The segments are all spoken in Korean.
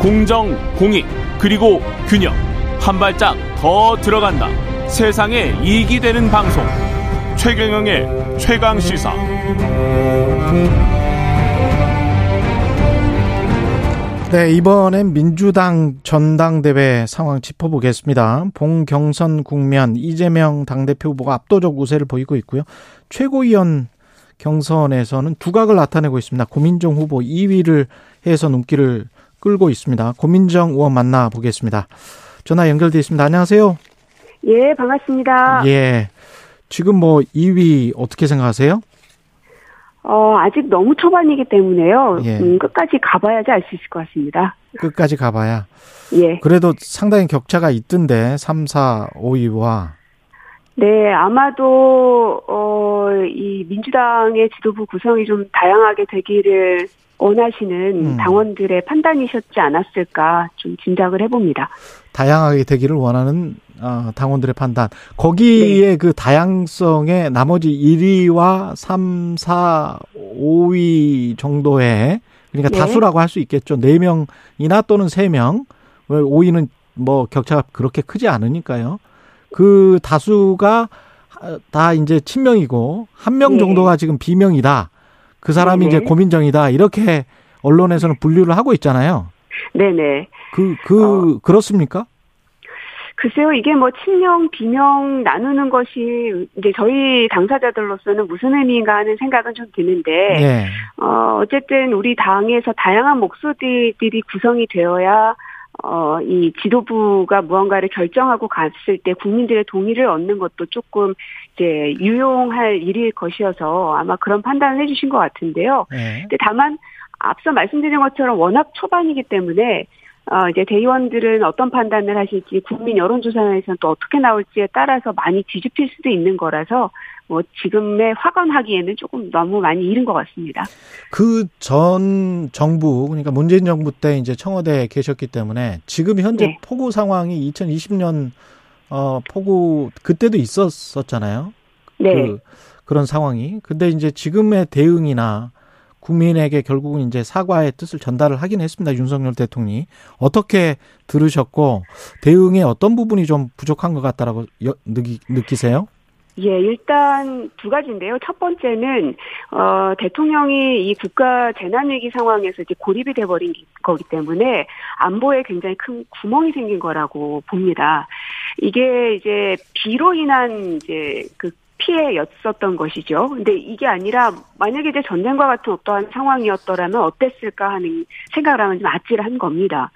공정, 공익, 그리고 균형. 한 발짝 더 들어간다. 세상에 이익이 되는 방송. 최경영의 최강 시사. 네, 이번엔 민주당 전당대회 상황 짚어보겠습니다. 봉경선 국면 이재명 당대표 후보가 압도적 우세를 보이고 있고요. 최고위원 경선에서는 두각을 나타내고 있습니다. 고민정 후보 2위를 해서 눈길을 끌고 있습니다. 고민정 의원 만나보겠습니다. 전화 연결돼 있습니다. 안녕하세요. 예, 반갑습니다. 예. 지금 뭐 2위 어떻게 생각하세요? 어, 아직 너무 초반이기 때문에요. 예. 음, 끝까지 가봐야지 알 수 있을 것 같습니다. 끝까지 가봐야. 예. 그래도 상당히 격차가 있던데 3, 4, 5위와 네, 아마도, 어, 이 민주당의 지도부 구성이 좀 다양하게 되기를 원하시는 음. 당원들의 판단이셨지 않았을까 좀 짐작을 해봅니다. 다양하게 되기를 원하는 어, 당원들의 판단. 거기에 그 다양성에 나머지 1위와 3, 4, 5위 정도의 그러니까 네. 다수라고 할 수 있겠죠. 4명이나 또는 3명. 5위는 뭐 격차가 그렇게 크지 않으니까요. 그 다수가 다 이제 친명이고 한명 네. 정도가 지금 비명이다. 그 사람이 네네. 이제 고민정이다. 이렇게 언론에서는 분류를 하고 있잖아요. 네네. 그, 그, 그렇습니까? 글쎄요, 이게 뭐 친명, 비명 나누는 것이 이제 저희 당사자들로서는 무슨 의미인가 하는 생각은 좀 드는데, 네. 어, 어쨌든 우리 당에서 다양한 목소리들이 구성이 되어야 어, 이 지도부가 무언가를 결정하고 갔을 때 국민들의 동의를 얻는 것도 조금 이제 유용할 일일 것이어서 아마 그런 판단을 해주신 것 같은데요. 네. 근데 다만 앞서 말씀드린 것처럼 워낙 초반이기 때문에 어, 이제 대의원들은 어떤 판단을 하실지 국민 여론조사에서는 또 어떻게 나올지에 따라서 많이 뒤집힐 수도 있는 거라서 뭐 지금의 확언하기에는 조금 너무 많이 이른 것 같습니다. 그 전 정부, 그러니까 문재인 정부 때 이제 청와대에 계셨기 때문에 지금 현재 네. 폭우 상황이 2020년 어 폭우 그때도 있었었잖아요. 네. 그 그런 상황이. 근데 이제 지금의 대응이나 국민에게 결국은 이제 사과의 뜻을 전달을 하긴 했습니다. 윤석열 대통령이. 어떻게 들으셨고 대응에 어떤 부분이 좀 부족한 것 같다라고 느끼, 느끼세요? 예, 일단 두 가지인데요. 첫 번째는 어 대통령이 이 국가 재난 위기 상황에서 이제 고립이 돼 버린 거기 때문에 안보에 굉장히 큰 구멍이 생긴 거라고 봅니다. 이게 이제 비로 인한 이제 그 피해였었던 것이죠. 근데 이게 아니라 만약에 이제 전쟁과 같은 어떠한 상황이었더라면 어땠을까 하는 생각을 하면 좀 아찔한 겁니다.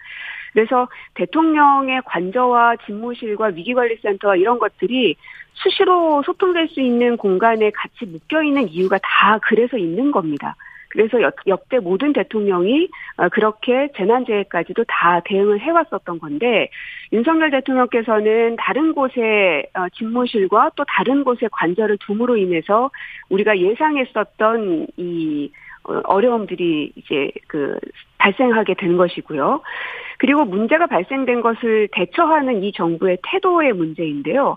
그래서 대통령의 관저와 집무실과 위기관리센터와 이런 것들이 수시로 소통될 수 있는 공간에 같이 묶여 있는 이유가 다 그래서 있는 겁니다. 그래서 역, 역대 모든 대통령이 어, 그렇게 재난재해까지도 다 대응을 해왔었던 건데 윤석열 대통령께서는 다른 곳에 어, 집무실과 또 다른 곳에 관절을 둠으로 인해서 우리가 예상했었던 이 어, 어려움들이 이제 그 발생하게 된 것이고요. 그리고 문제가 발생된 것을 대처하는 이 정부의 태도의 문제인데요.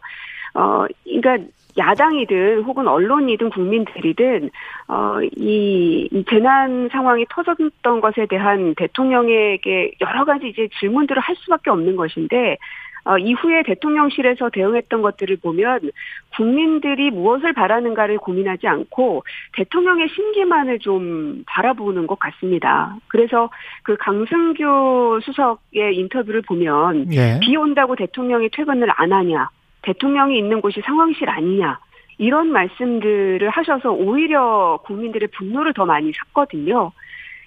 어, 그러니까 야당이든 혹은 언론이든 국민들이든 어, 이, 이 재난 상황이 터졌던 것에 대한 대통령에게 여러 가지 이제 질문들을 할 수밖에 없는 것인데 어, 이후에 대통령실에서 대응했던 것들을 보면 국민들이 무엇을 바라는가를 고민하지 않고 대통령의 심기만을 좀 바라보는 것 같습니다. 그래서 그 강승규 수석의 인터뷰를 보면 예. 비 온다고 대통령이 퇴근을 안 하냐, 대통령이 있는 곳이 상황실 아니냐, 이런 말씀들을 하셔서 오히려 국민들의 분노를 더 많이 샀거든요.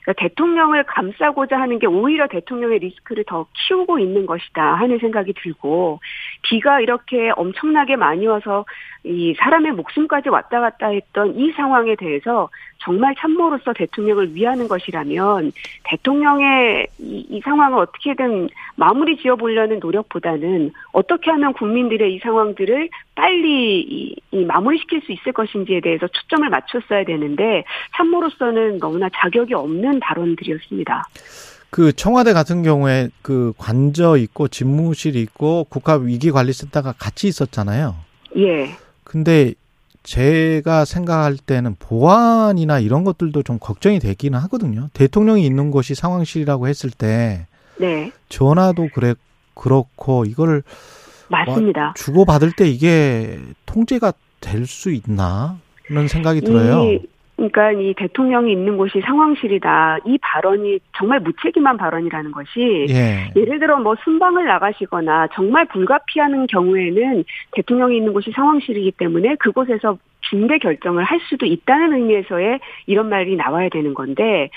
그러니까 대통령을 감싸고자 하는 게 오히려 대통령의 리스크를 더 키우고 있는 것이다 하는 생각이 들고 비가 이렇게 엄청나게 많이 와서 이 사람의 목숨까지 왔다 갔다 했던 이 상황에 대해서 정말 참모로서 대통령을 위하는 것이라면 대통령의 이, 이 상황을 어떻게든 마무리 지어 보려는 노력보다는 어떻게 하면 국민들의 이 상황들을 빨리 이, 이 마무리시킬 수 있을 것인지에 대해서 초점을 맞췄어야 되는데 참모로서는 너무나 자격이 없는 발언들이었습니다. 그 청와대 같은 경우에 그 관저 있고 집무실이 있고 국가 위기관리센터가 같이 있었잖아요. 예. 근데 제가 생각할 때는 보안이나 이런 것들도 좀 걱정이 되기는 하거든요. 대통령이 있는 곳이 상황실이라고 했을 때 네. 전화도 그래 그렇고 이걸 맞습니다. 주고 받을 때 이게 통제가 될 수 있나? 그런 생각이 들어요. 이, 그러니까 이 대통령이 있는 곳이 상황실이다. 이 발언이 정말 무책임한 발언이라는 것이 예. 예를 들어 뭐 순방을 나가시거나 정말 불가피하는 경우에는 대통령이 있는 곳이 상황실이기 때문에 그곳에서 중대 결정을 할 수도 있다는 의미에서의 이런 말이 나와야 되는 건데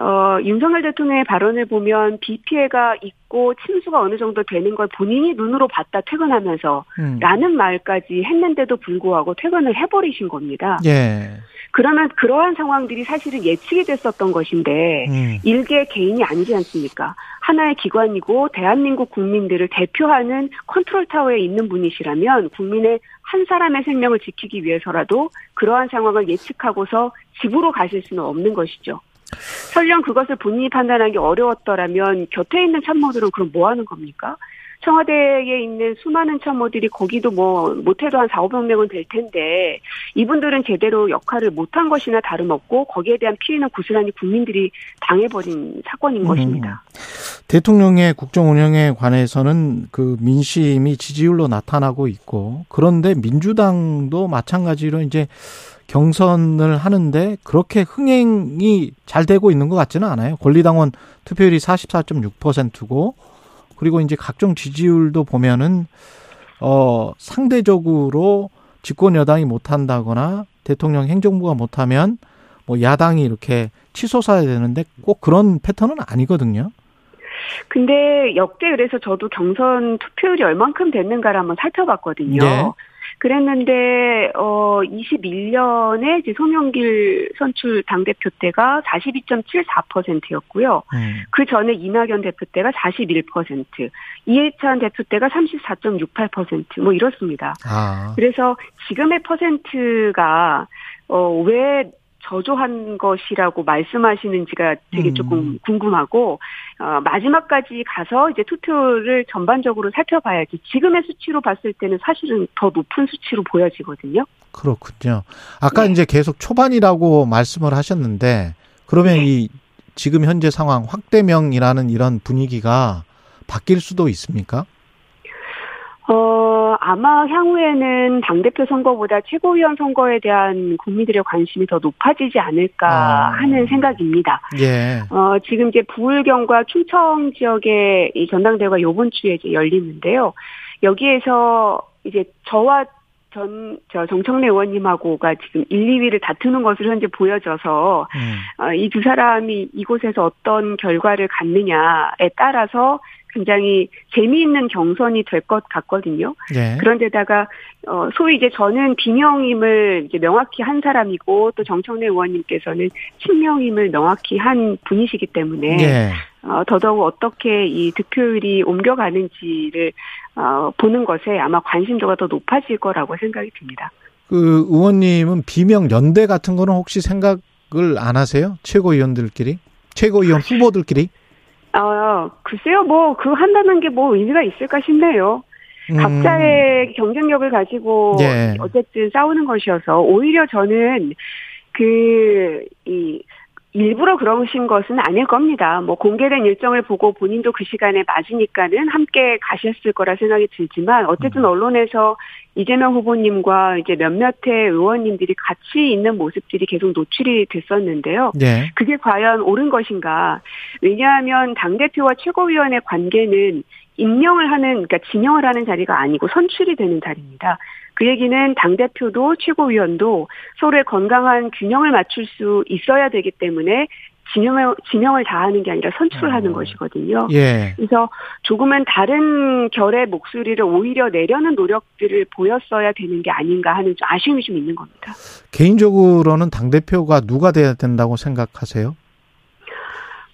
어, 윤석열 대통령의 발언을 보면 비 피해가 있고 침수가 어느 정도 되는 걸 본인이 눈으로 봤다 퇴근하면서 음. 라는 말까지 했는데도 불구하고 퇴근을 해버리신 겁니다. 예. 그러면 그러한 상황들이 사실은 예측이 됐었던 것인데 음. 일개 개인이 아니지 않습니까? 하나의 기관이고 대한민국 국민들을 대표하는 컨트롤 타워에 있는 분이시라면 국민의 한 사람의 생명을 지키기 위해서라도 그러한 상황을 예측하고서 집으로 가실 수는 없는 것이죠. 설령 그것을 본인이 판단하기 어려웠더라면 곁에 있는 참모들은 그럼 뭐 하는 겁니까? 청와대에 있는 수많은 참모들이 거기도 뭐 못해도 한 4, 500명은 될 텐데 이분들은 제대로 역할을 못한 것이나 다름없고 거기에 대한 피해는 고스란히 국민들이 당해버린 사건인 음. 것입니다. 대통령의 국정 운영에 관해서는 그 민심이 지지율로 나타나고 있고 그런데 민주당도 마찬가지로 이제 경선을 하는데 그렇게 흥행이 잘 되고 있는 것 같지는 않아요. 권리당원 투표율이 44.6%고 그리고 이제 각종 지지율도 보면은 어 상대적으로 집권 여당이 못 한다거나 대통령 행정부가 못 하면 뭐 야당이 이렇게 치솟아야 되는데 꼭 그런 패턴은 아니거든요. 근데 역대 그래서 저도 경선 투표율이 얼만큼 됐는가를 한번 살펴봤거든요. 네. 그랬는데 어 21년에 이제 송영길 선출 당 대표 때가 42.74%였고요. 음. 그 전에 이낙연 대표 때가 41%, 이해찬 대표 때가 34.68%뭐 이렇습니다. 아. 그래서 지금의 퍼센트가 어왜 저조한 것이라고 말씀하시는지가 되게 음. 조금 궁금하고 어, 마지막까지 가서 이제 투표를 전반적으로 살펴봐야지 지금의 수치로 봤을 때는 사실은 더 높은 수치로 보여지거든요. 그렇군요. 아까 네. 이제 계속 초반이라고 말씀을 하셨는데 그러면 네. 이 지금 현재 상황 확대명이라는 이런 분위기가 바뀔 수도 있습니까? 어, 아마 향후에는 당대표 선거보다 최고위원 선거에 대한 국민들의 관심이 더 높아지지 않을까 아. 하는 생각입니다. 예. 어, 지금 이제 부울경과 충청 지역의 이 전당대회가 요번 주에 이제 열리는데요. 여기에서 이제 저와 전, 저 정청래 의원님하고가 지금 1, 2위를 다투는 것으로 현재 보여져서, 음. 어, 이 두 사람이 이곳에서 어떤 결과를 갖느냐에 따라서 굉장히 재미있는 경선이 될 것 같거든요. 예. 그런데다가 어 소위 이제 저는 비명임을 이제 명확히 한 사람이고 또 정청래 의원님께서는 친명임을 명확히 한 분이시기 때문에 예. 어 더더욱 어떻게 이 득표율이 옮겨가는지를 어 보는 것에 아마 관심도가 더 높아질 거라고 생각이 듭니다. 그 의원님은 비명 연대 같은 거는 혹시 생각을 안 하세요? 최고위원들끼리? 최고위원 후보들끼리? 어 글쎄요 뭐 그 한다는 게 뭐 의미가 있을까 싶네요. 음. 각자의 경쟁력을 가지고 예. 어쨌든 싸우는 것이어서 오히려 저는 그 이 일부러 그러신 것은 아닐 겁니다. 뭐 공개된 일정을 보고 본인도 그 시간에 맞으니까는 함께 가셨을 거라 생각이 들지만 어쨌든 언론에서 이재명 후보님과 이제 몇몇의 의원님들이 같이 있는 모습들이 계속 노출이 됐었는데요. 예. 그게 과연 옳은 것인가? 왜냐하면 당 대표와 최고위원의 관계는 임명을 하는, 그러니까 지명을 하는 자리가 아니고 선출이 되는 자리입니다. 그 얘기는 당대표도 최고위원도 서로의 건강한 균형을 맞출 수 있어야 되기 때문에 지명을, 지명을 다하는 게 아니라 선출을 하는 어. 것이거든요. 예. 그래서 조금은 다른 결의 목소리를 오히려 내려는 노력들을 보였어야 되는 게 아닌가 하는 좀 아쉬움이 좀 있는 겁니다. 개인적으로는 당대표가 누가 돼야 된다고 생각하세요?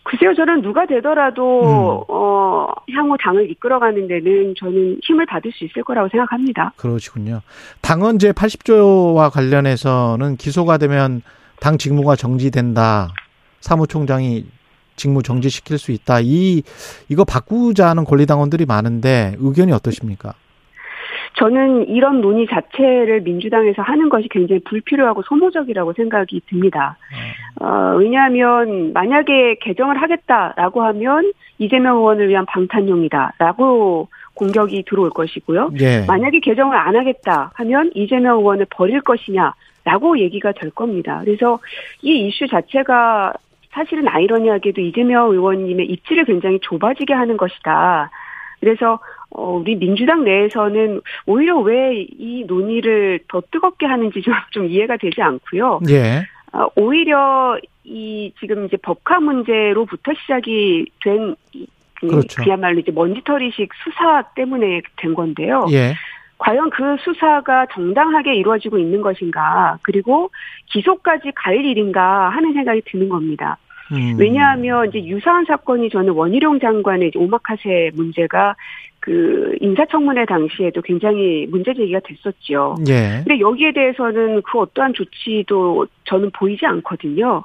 글쎄요, 저는 누가 되더라도, 음. 어, 향후 당을 이끌어가는 데는 저는 힘을 받을 수 있을 거라고 생각합니다. 그러시군요. 당헌제 80조와 관련해서는 기소가 되면 당 직무가 정지된다. 사무총장이 직무 정지시킬 수 있다. 이 이거 바꾸자는 권리당원들이 많은데 의견이 어떠십니까? 저는 이런 논의 자체를 민주당에서 하는 것이 굉장히 불필요하고 소모적이라고 생각이 듭니다. 어, 왜냐하면 만약에 개정을 하겠다라고 하면 이재명 의원을 위한 방탄용이다라고 공격이 들어올 것이고요. 예. 만약에 개정을 안 하겠다 하면 이재명 의원을 버릴 것이냐라고 얘기가 될 겁니다. 그래서 이 이슈 자체가 사실은 아이러니하게도 이재명 의원님의 입지를 굉장히 좁아지게 하는 것이다. 그래서 어, 우리 민주당 내에서는 오히려 왜 이 논의를 더 뜨겁게 하는지 좀, 좀 이해가 되지 않고요. 예. 어, 오히려 이 지금 이제 법카 문제로부터 시작이 된 이- 그 그렇죠. 그야말로 이제 먼지털이식 수사 때문에 된 건데요. 예. 과연 그 수사가 정당하게 이루어지고 있는 것인가, 그리고 기소까지 갈 일인가 하는 생각이 드는 겁니다. 음. 왜냐하면 이제 유사한 사건이 저는 원희룡 장관의 오마카세 문제가 그 인사청문회 당시에도 굉장히 문제 제기가 됐었죠. 예. 근데 여기에 대해서는 그 어떠한 조치도 저는 보이지 않거든요.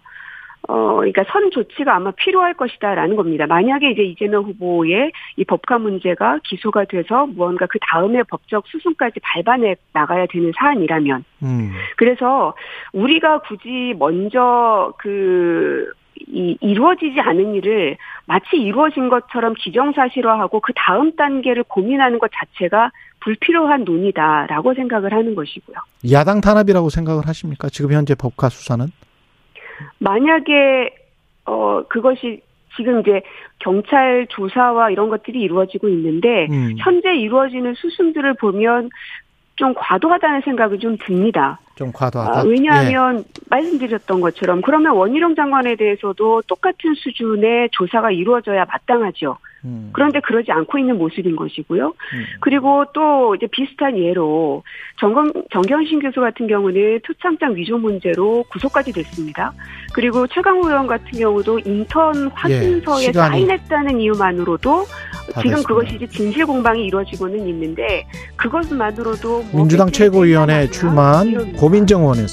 어, 그러니까 선 조치가 아마 필요할 것이다라는 겁니다. 만약에 이제 이재명 후보의 이 법카 문제가 기소가 돼서 무언가 그 다음에 법적 수순까지 밟아내 나가야 되는 사안이라면 음. 그래서 우리가 굳이 먼저 그, 이, 이루어지지 않은 일을 마치 이루어진 것처럼 기정사실화하고 그 다음 단계를 고민하는 것 자체가 불필요한 논의다라고 생각을 하는 것이고요. 야당 탄압이라고 생각을 하십니까? 지금 현재 법과 수사는? 만약에, 어, 그것이 지금 이제 경찰 조사와 이런 것들이 이루어지고 있는데, 음. 현재 이루어지는 수순들을 보면 좀 과도하다는 생각이 좀 듭니다. 좀 과도하다. 아, 왜냐하면 말씀드렸던 것처럼 그러면 원희룡 장관에 대해서도 똑같은 수준의 조사가 이루어져야 마땅하죠. 예. 음. 그런데 그러지 않고 있는 모습인 것이고요. 음. 그리고 또 이제 비슷한 예로 정경, 정경신 교수 같은 경우는 표창장 위조 문제로 구속까지 됐습니다. 그리고 최강호 의원 같은 경우도 인턴 확인서에 예, 사인했다는 이유만으로도 다 지금 됐습니다. 그것이 이제 진실 공방이 이루어지고는 있는데 그것만으로도 뭐 민주당 최고위원회 이런 고민정 의원이었습니다.